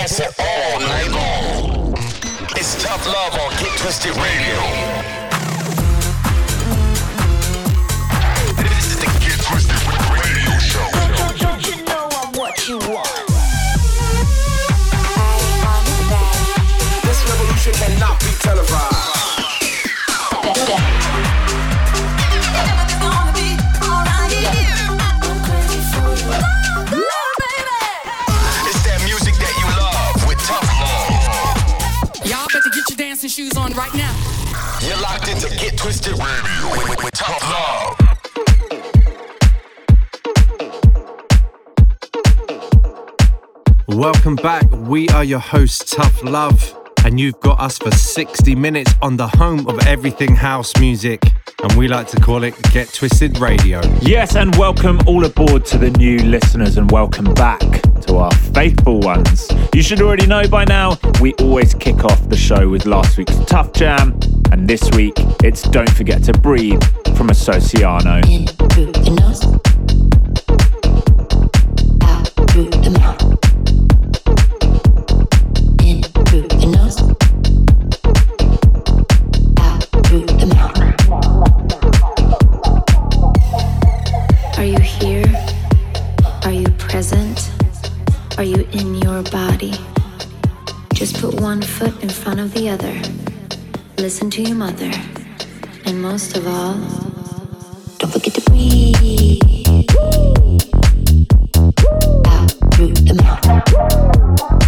dancing all night long. It's tough love on Get Twisted Radio. You're locked into Get Twisted Radio with, with, with tough love. Welcome back. We are your hosts, Tough Love, and you've got us for 60 minutes on the home of everything house music, and we like to call it Get Twisted Radio. Yes, and welcome all aboard to the new listeners, and welcome back to our faithful ones. You should already know by now, we always kick off the show with last week's Tough Jam, and this week it's Don't Forget to Breathe from Associano. Are you in your body? Just put one foot in front of the other. Listen to your mother. And most of all, Don't forget to breathe. Out through the mouth.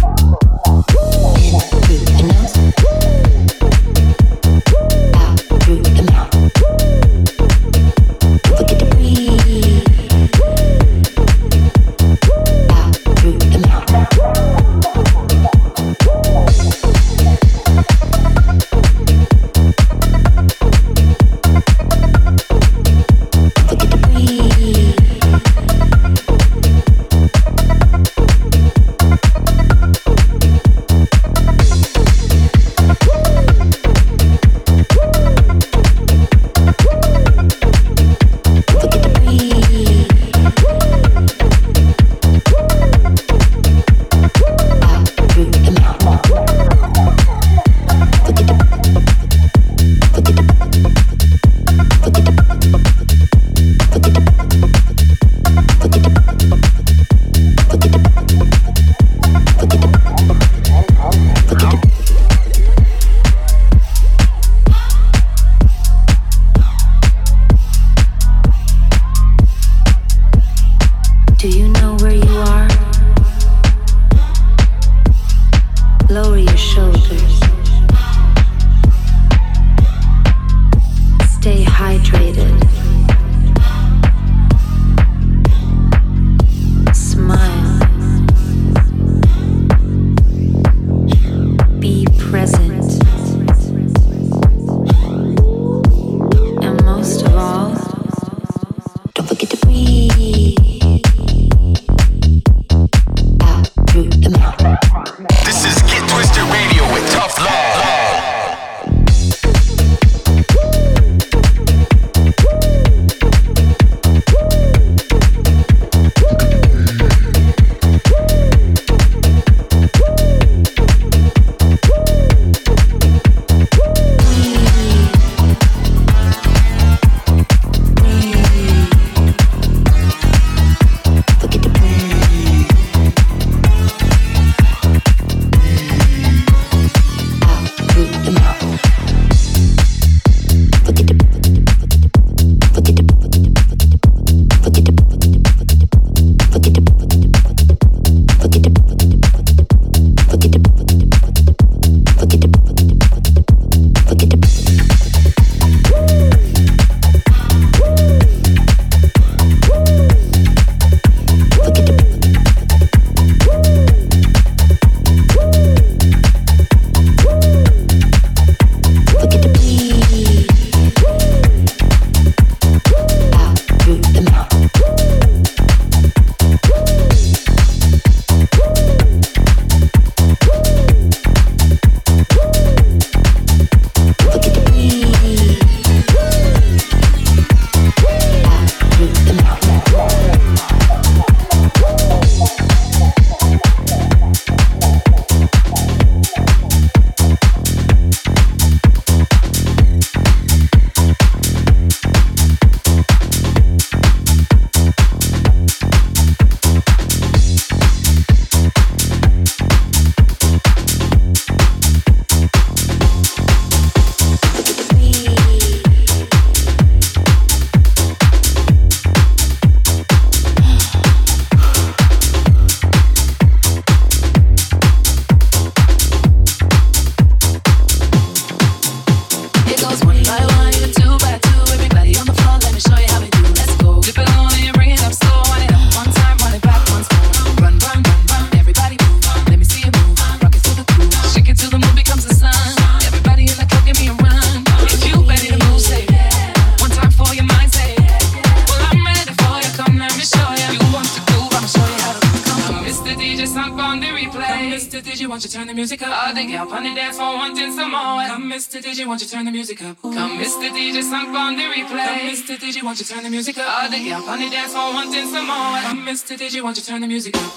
Won't you turn the music up? All the gal on the dance floor wanting some more. Come, Mr. DJ, won't you turn the music up? Come, Mr. DJ, sunk on the replay. Come, Mr. DJ, won't you turn the music up? All the gal on the dance floor wanting some more. Come, Mr. DJ, won't you turn the music up?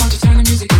Won't you turn the music up?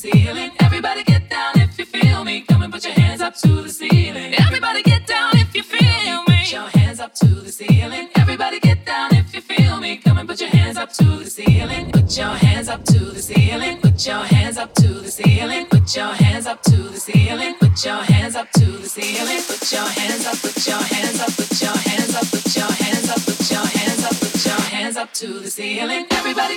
Ceiling. Everybody get down if you feel me. Come and put your hands up to the ceiling. Everybody get down if you feel me. Put your hands up to the ceiling. Everybody get down if you feel me. Come and put your hands up to the ceiling. Put your hands up to the ceiling. Put your hands up to the ceiling. Put your hands up to the ceiling. Put your hands up to the ceiling. Put your hands up. Put your hands up. Put your hands up. Put your hands up. Put your hands up. Put your hands up to the ceiling. Everybody.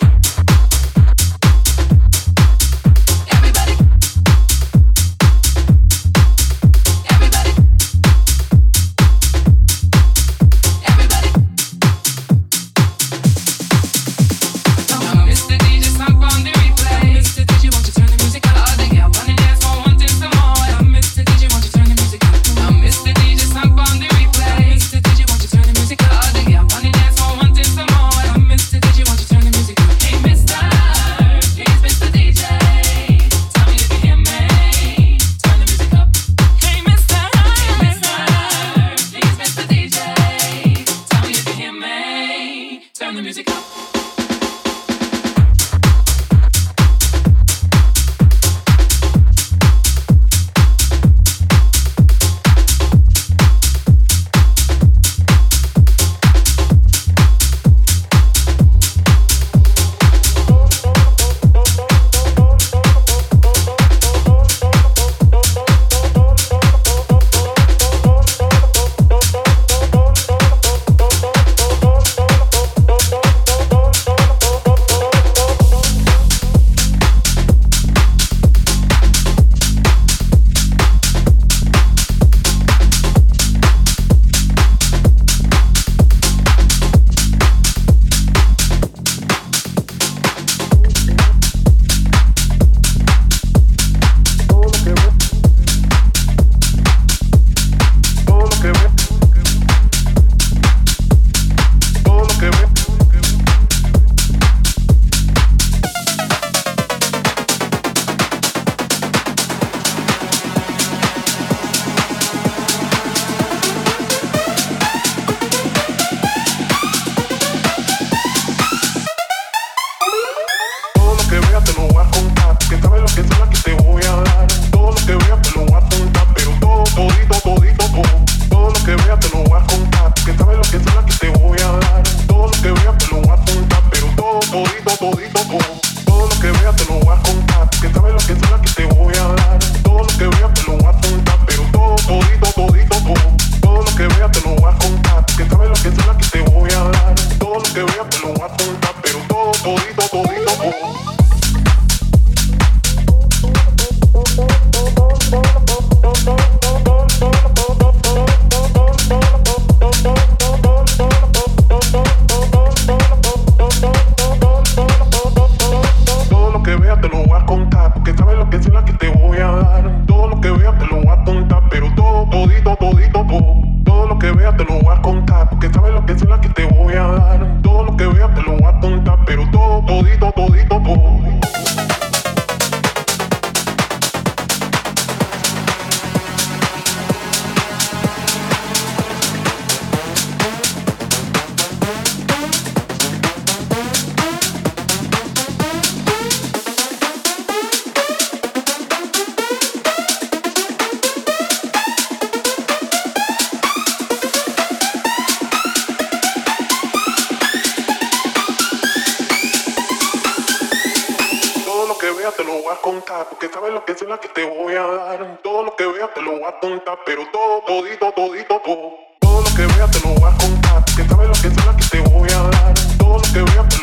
que te voy a dar. Todo lo que veas te lo voy a contar, pero todo, todito, todito, todo. Todo lo que veas te lo voy a contar. Que sabes lo que es la que te voy a dar. Todo lo que veas te lo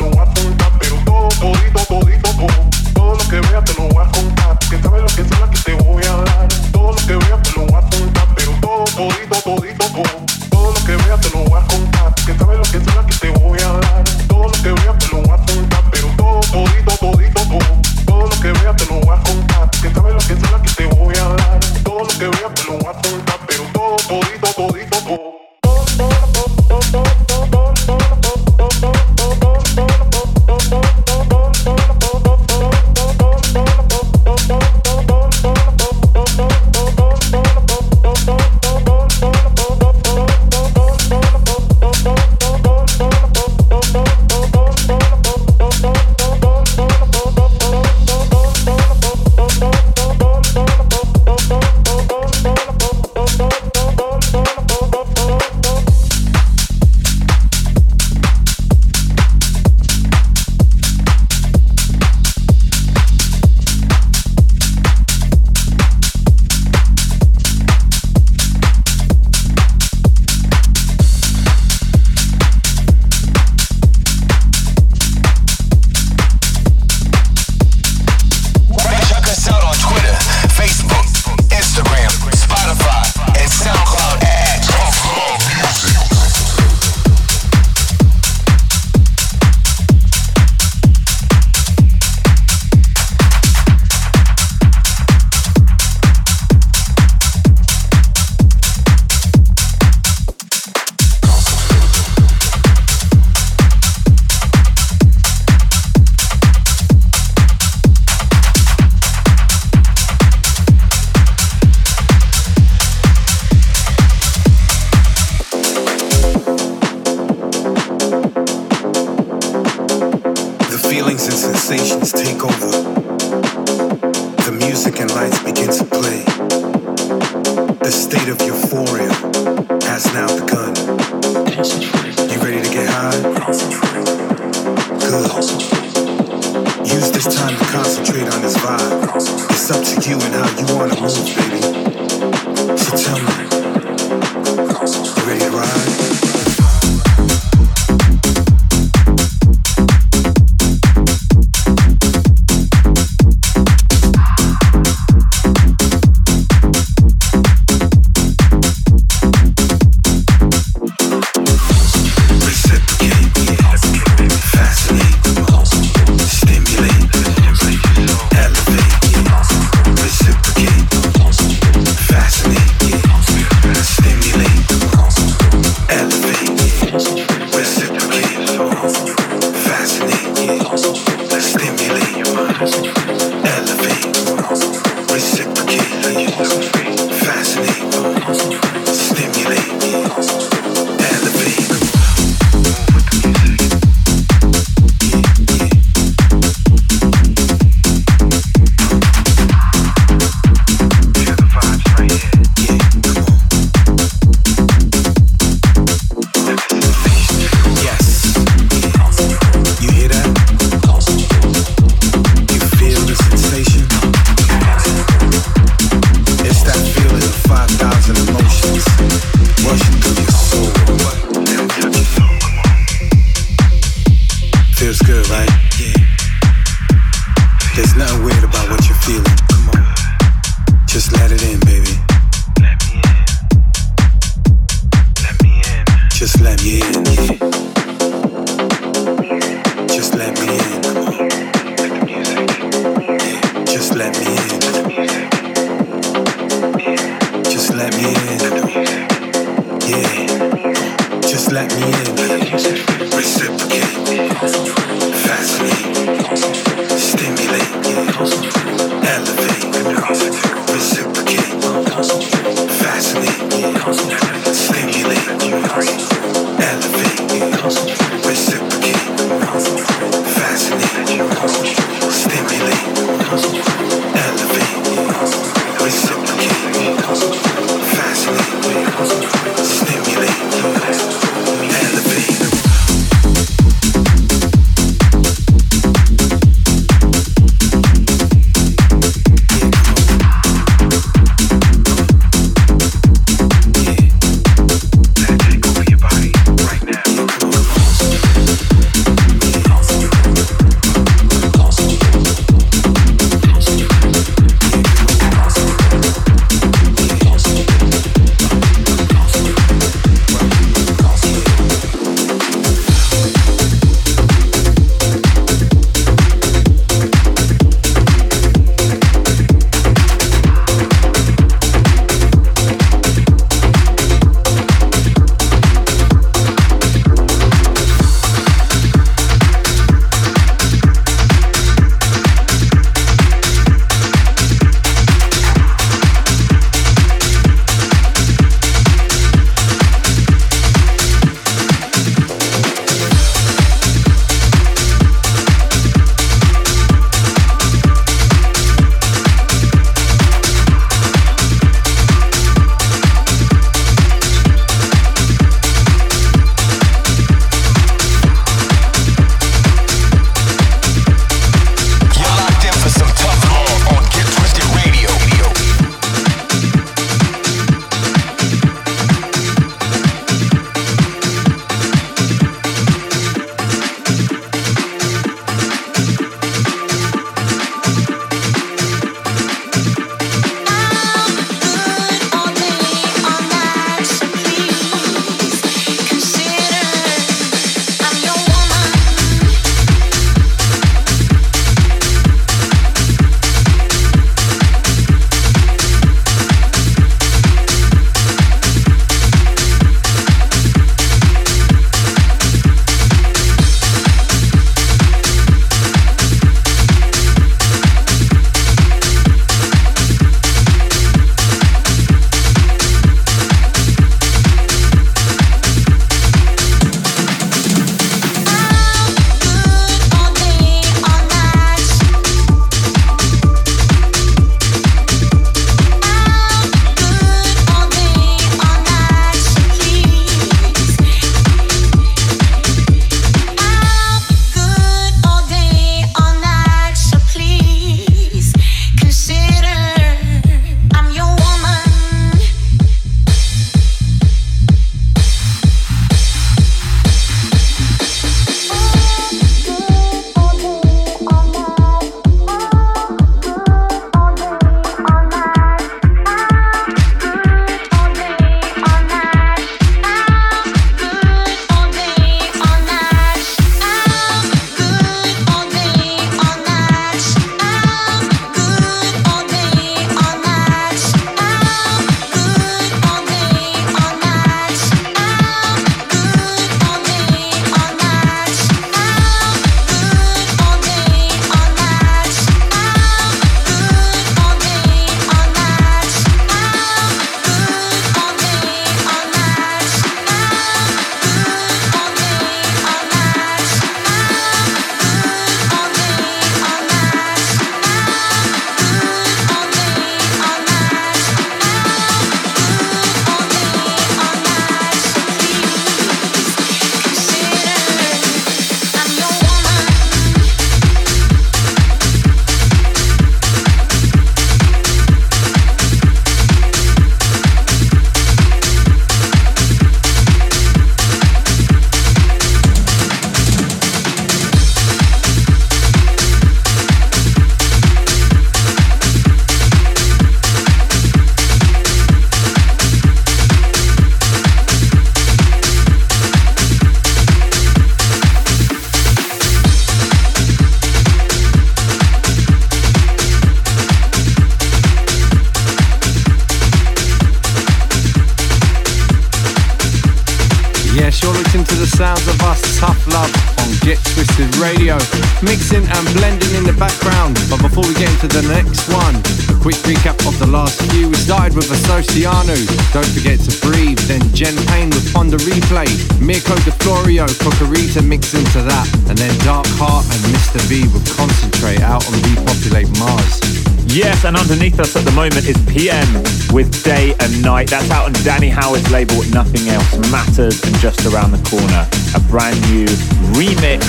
mixing and blending in the background. But before we get into the next one, a quick recap of the last few. We started with Associano, Don't Forget to Breathe, then Jen Payne with Pon De Replay, Mirko De Florio, Cocorita mixed into that, and then Dark Heart and Mr. V with Concentrate out on Repopulate Mars. Yes, and underneath us at the moment is PM with Day and Night. That's out on Danny Howard's label Nothing Else Matters and just around the corner, a brand new remix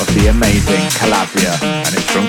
of the amazing Calabria, and it's from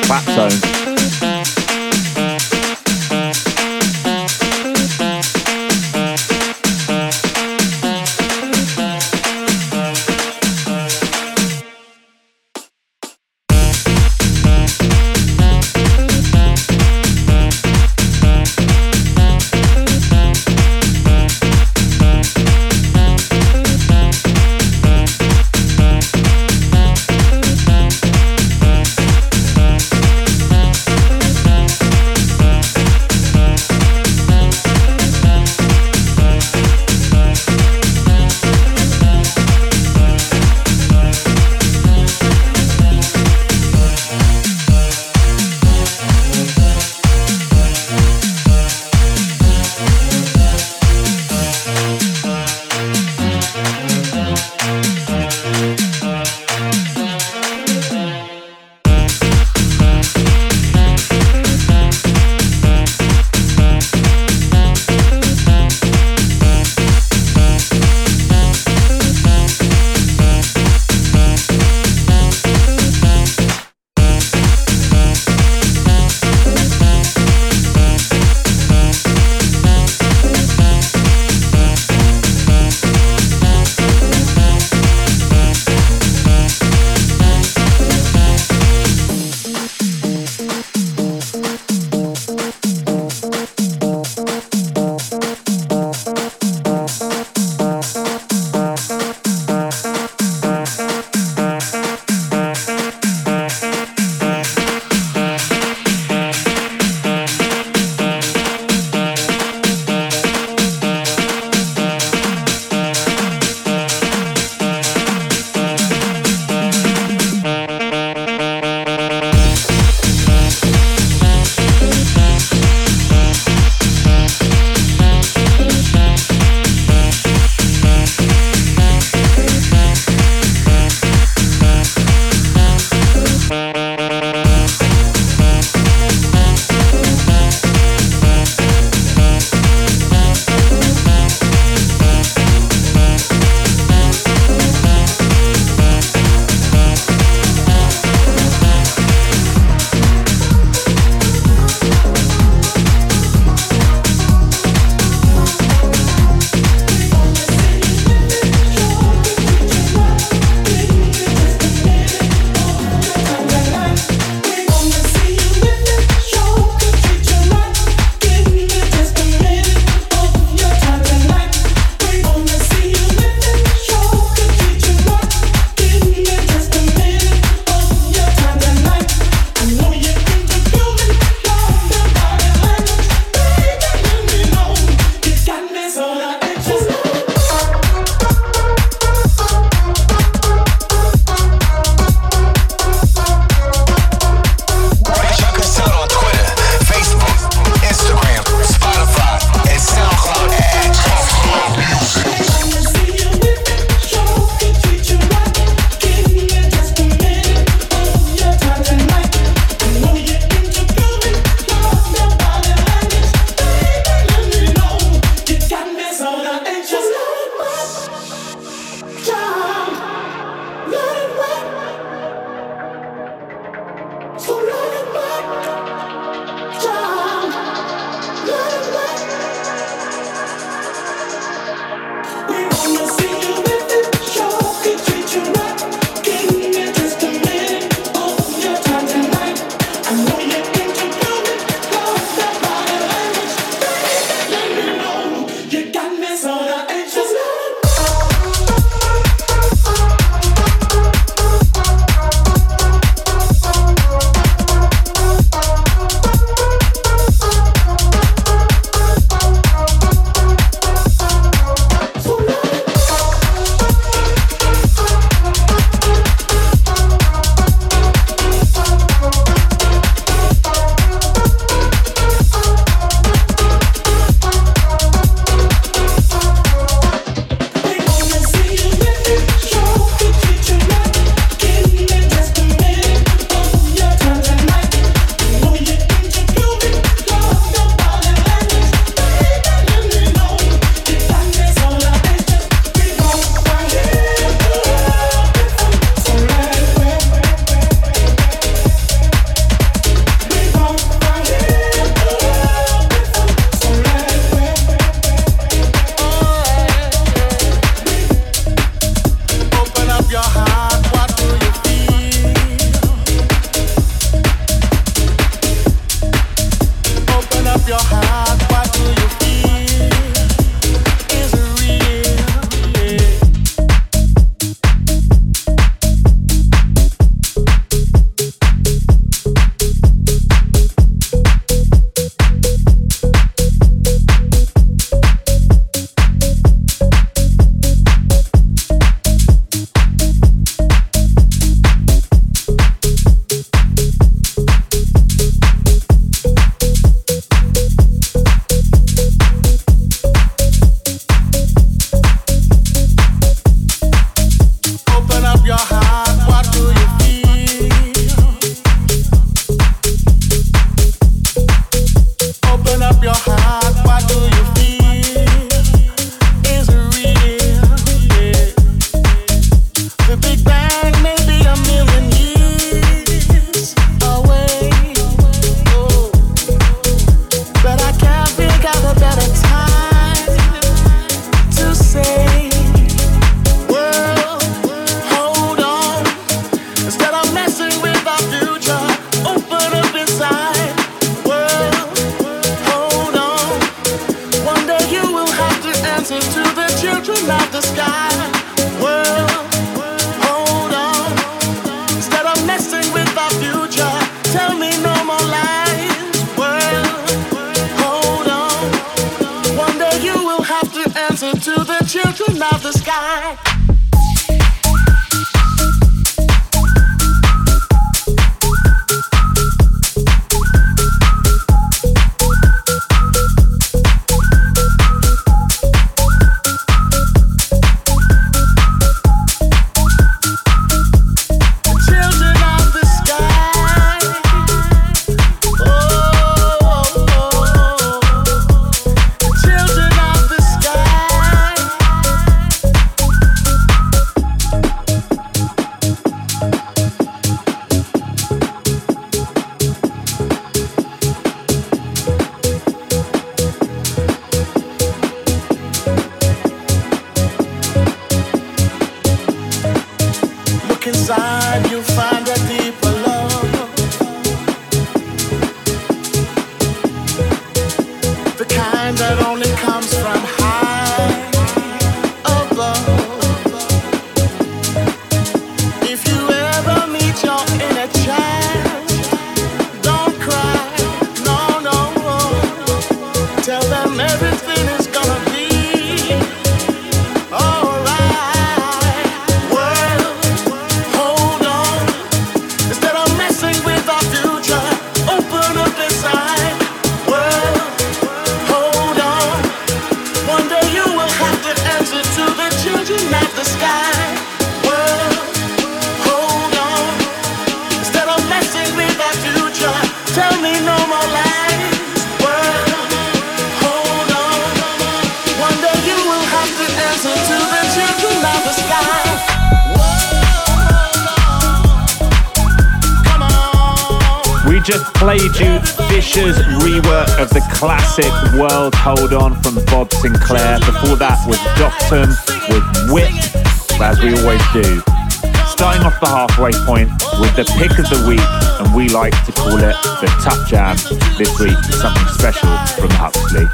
Claptone.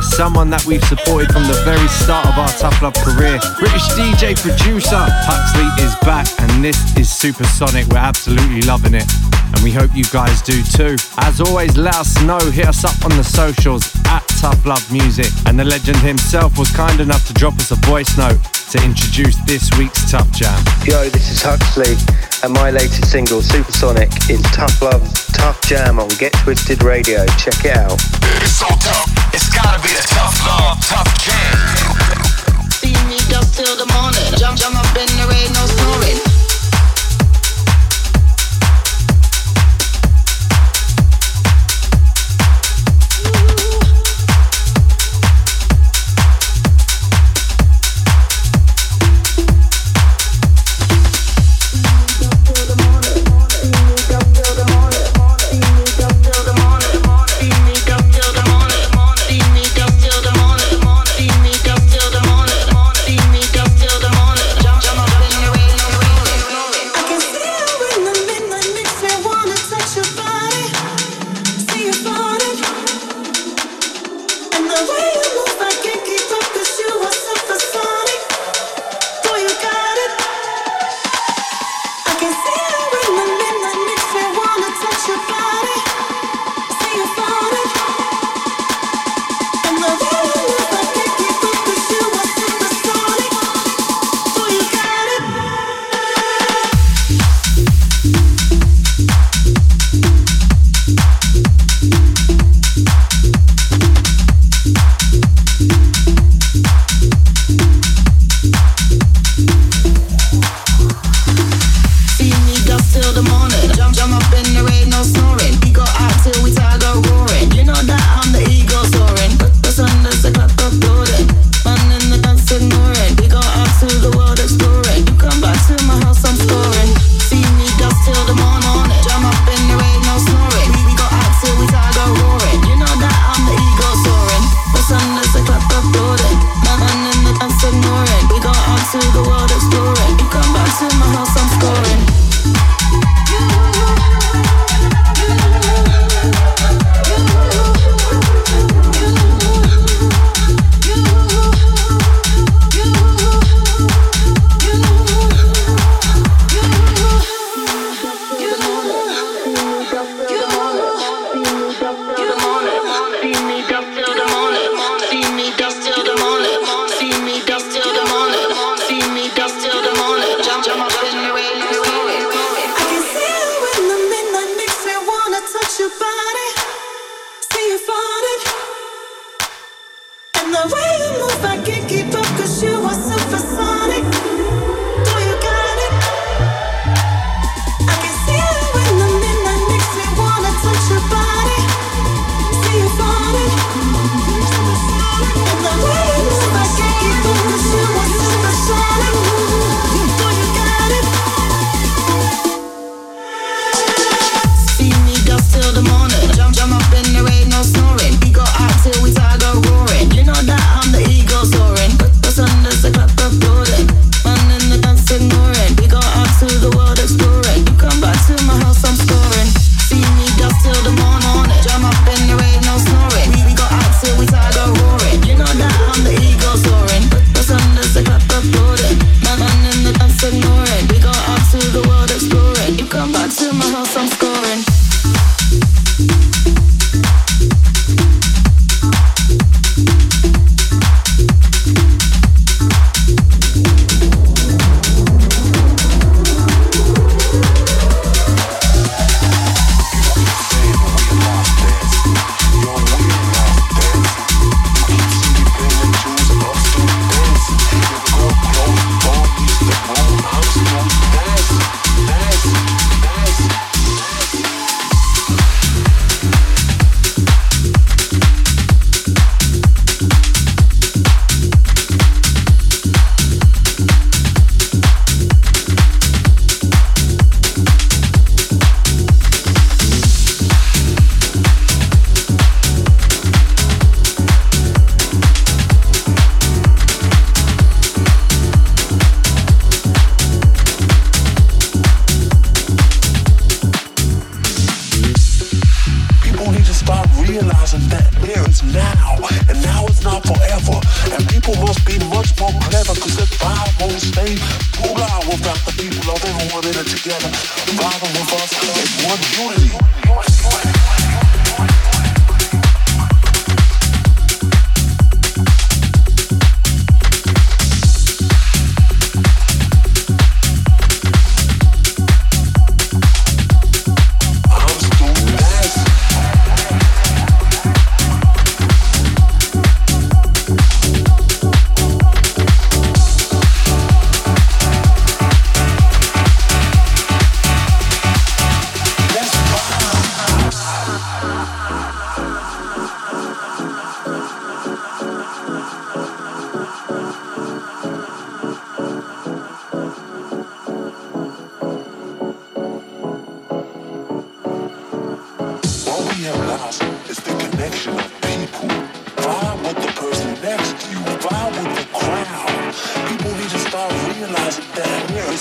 someone that we've supported from the very start of our Tough Love career. British DJ producer Huxley is back, and this is Supersonic. We're absolutely loving it, and we hope you guys do too. As always, let us know. Hit us up on the socials at Tough Love Music. And the legend himself was kind enough to drop us a voice note to introduce this week's Tough Jam. Yo, this is Huxley, and my latest single, Supersonic, is Tough Love, Tough Jam on Get Twisted Radio. Check it out. It's so tough, it's gotta be the tough love, tough jam. See me up till the morning, jump, jump up in the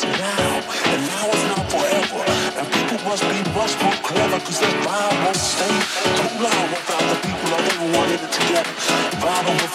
is now, and now is not forever. And people must be much more clever, cause that vibe won't stay too long without the people that ever wanted it together. Vibe over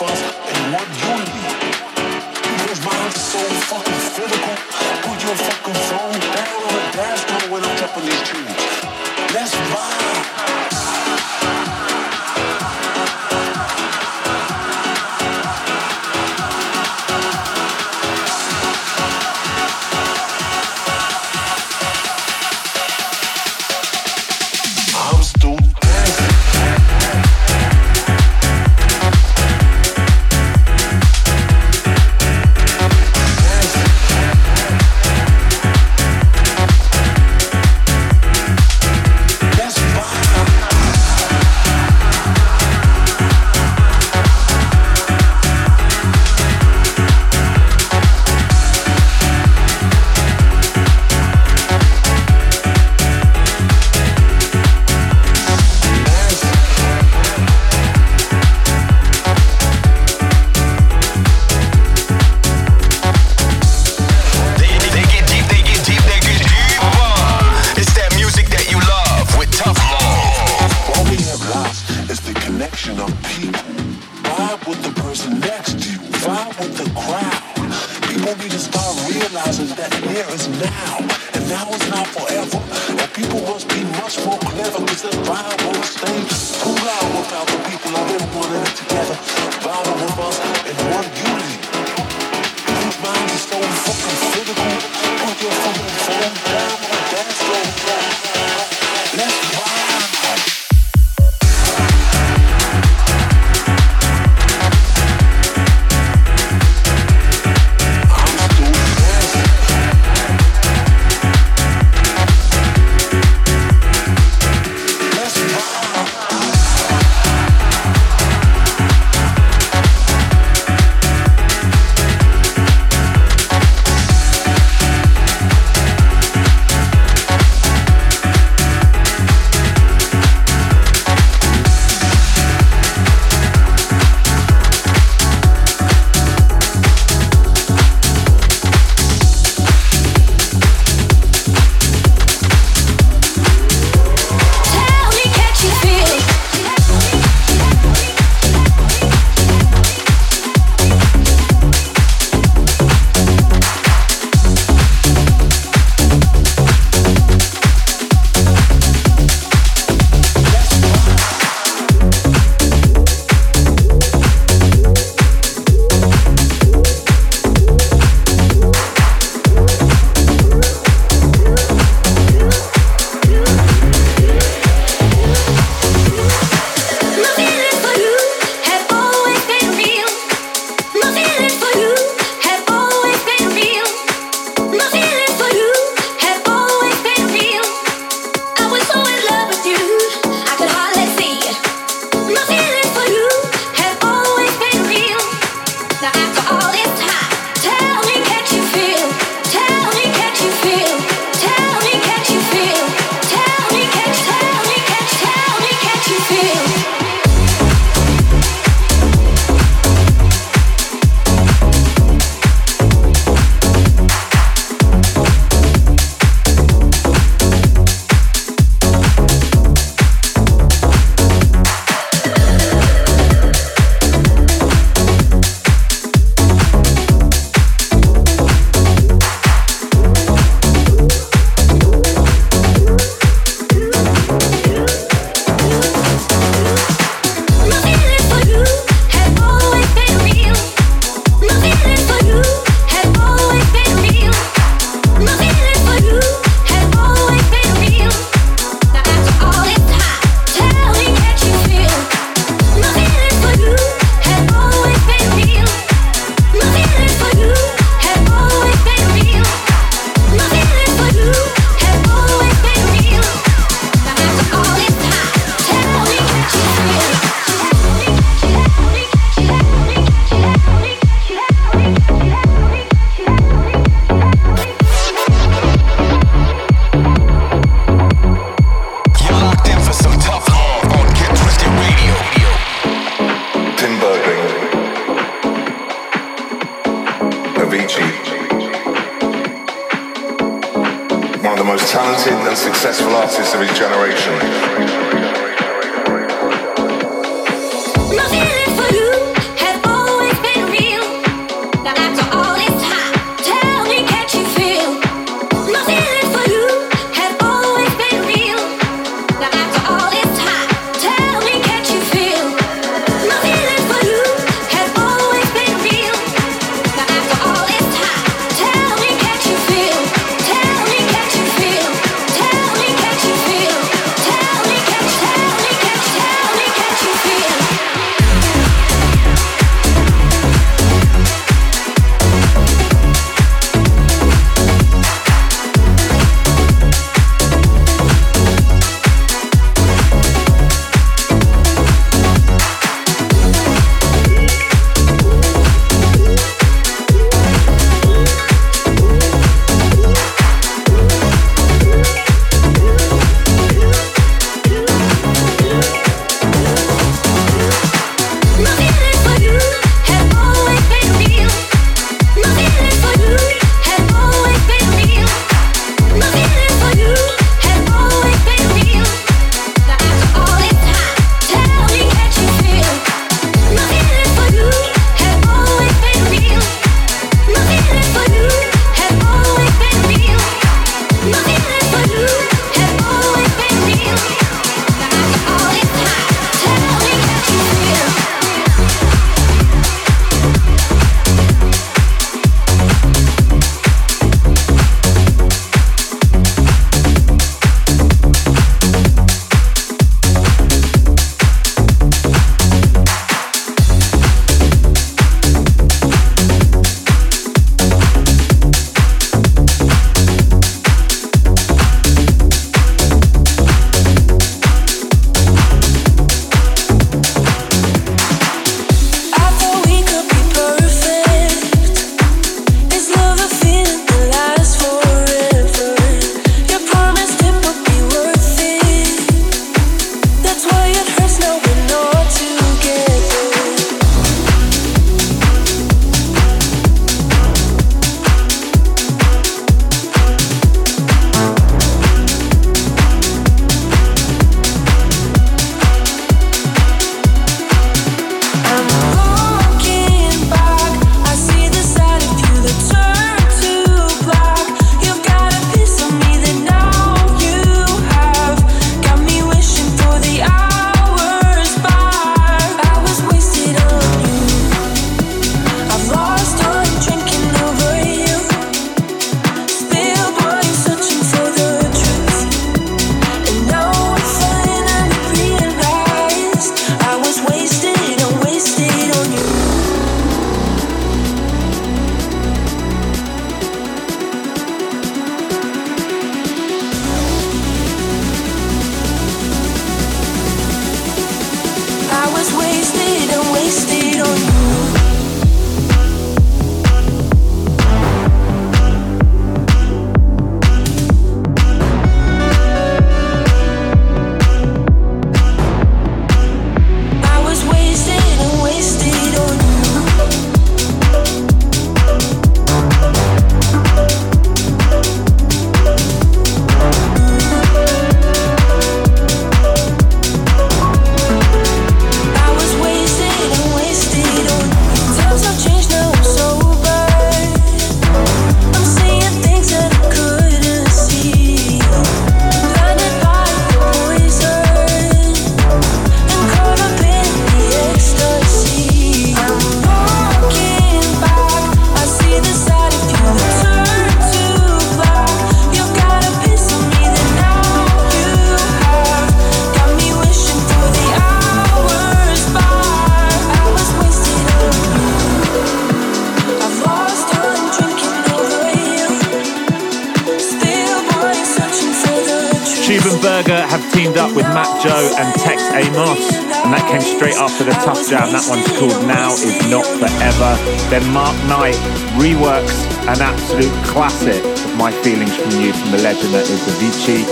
You from legend that is Avicii.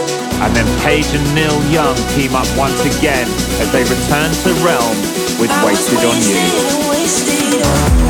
And then Page and Neil Young team up once again as they return to Realm with Wasted on You. I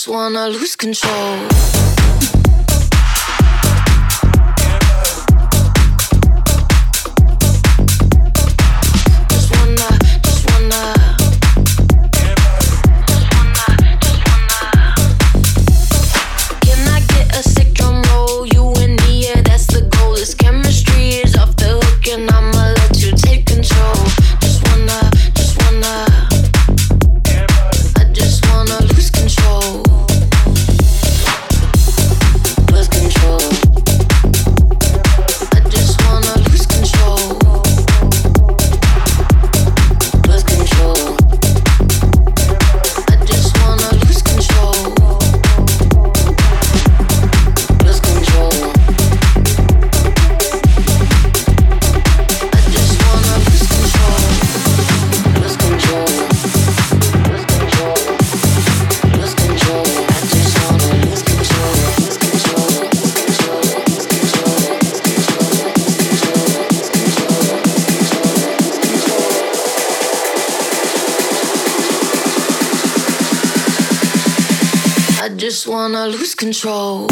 just wanna lose control. Control.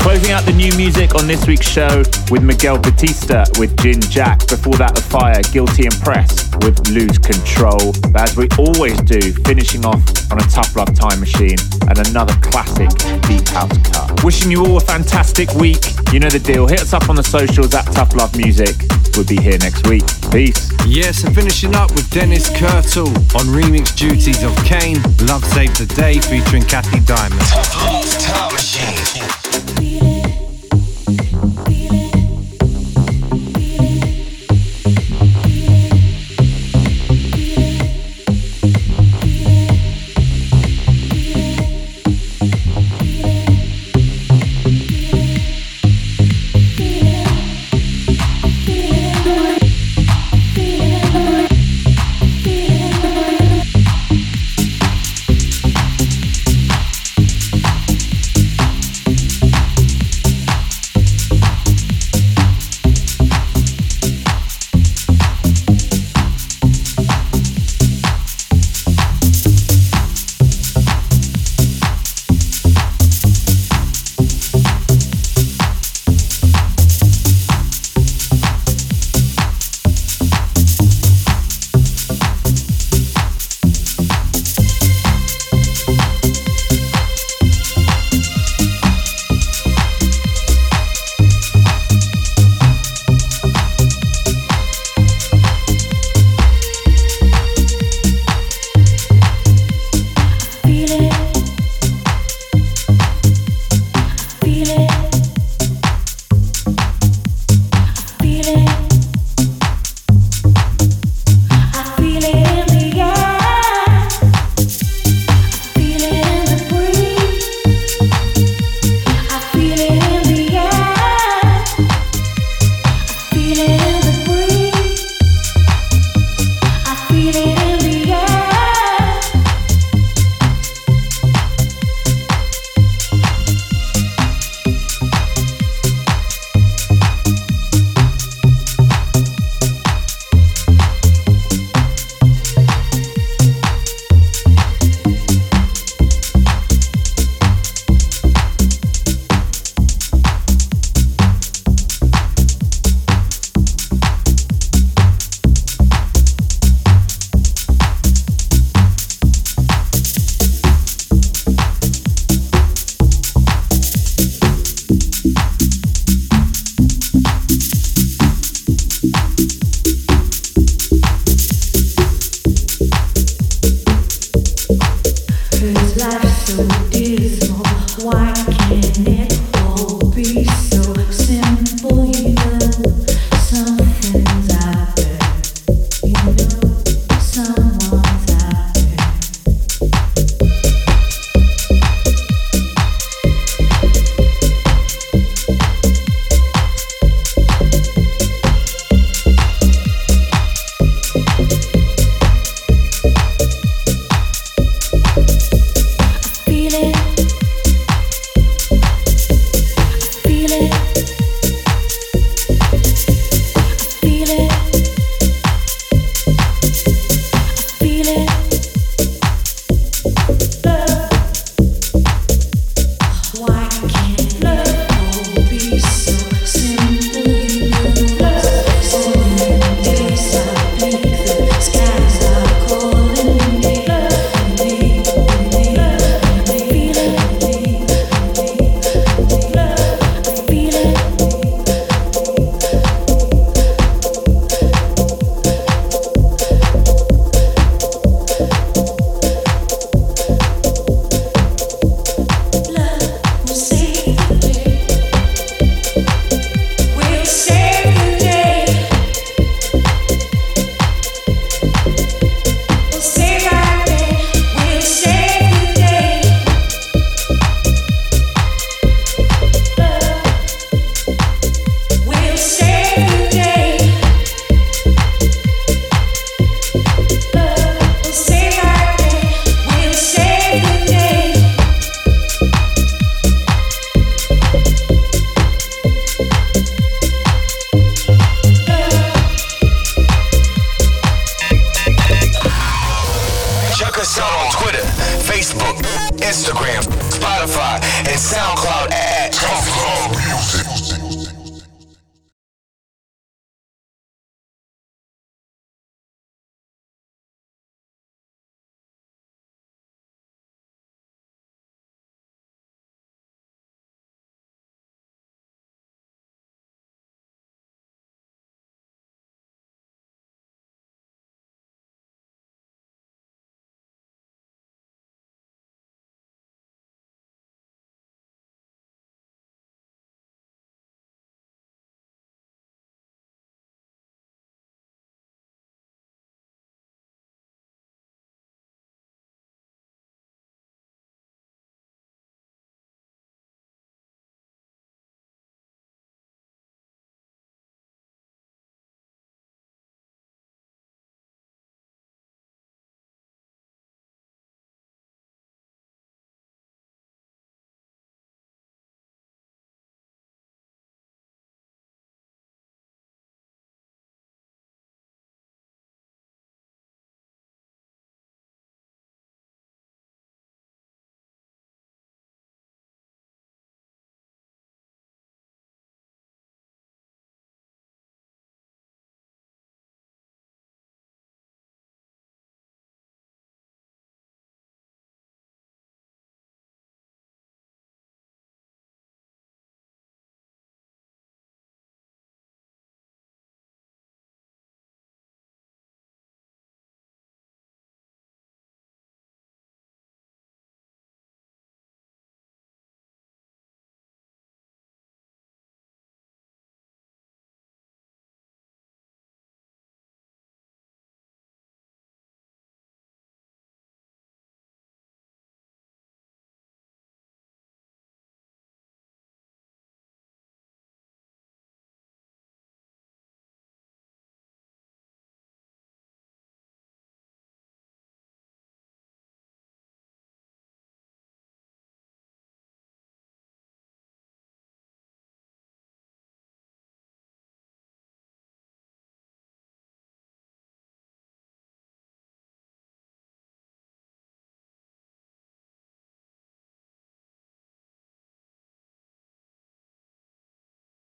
Closing out the new music on this week's show with Miguel Bastida with Gin Jack. Before that, The Fire, Guilty and Impressed with Lose Control. But as we always do, finishing off on a Tough Love Time Machine and another classic Deep House cut. Wishing you all a fantastic week. You know the deal. Hit us up on the socials at Tough Love Music. We'll be here next week. Peace. Yes, and finishing up with Dennis Kurtel on remix duties of Kane, Love Save the Day featuring Kathy Diamond. Tough Love Time Machine.